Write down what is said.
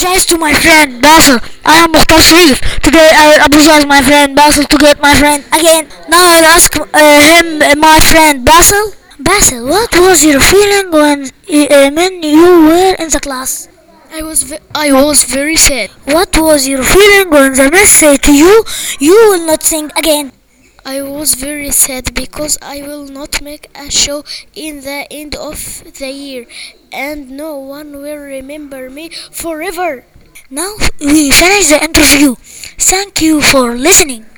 apologize to my friend Basel. I am Mustafa Sharif. Today I apologize my friend Basel to get my friend again. Now I'll ask uh, him, uh, my friend Basel. Basel, what was your feeling when, uh, when you were in the class? I was ve- I was very sad. What was your feeling when the miss said to you, you will not sing again? I was very sad because I will not make a show in the end of the year and no one will remember me forever. Now we finish the interview. Thank you for listening.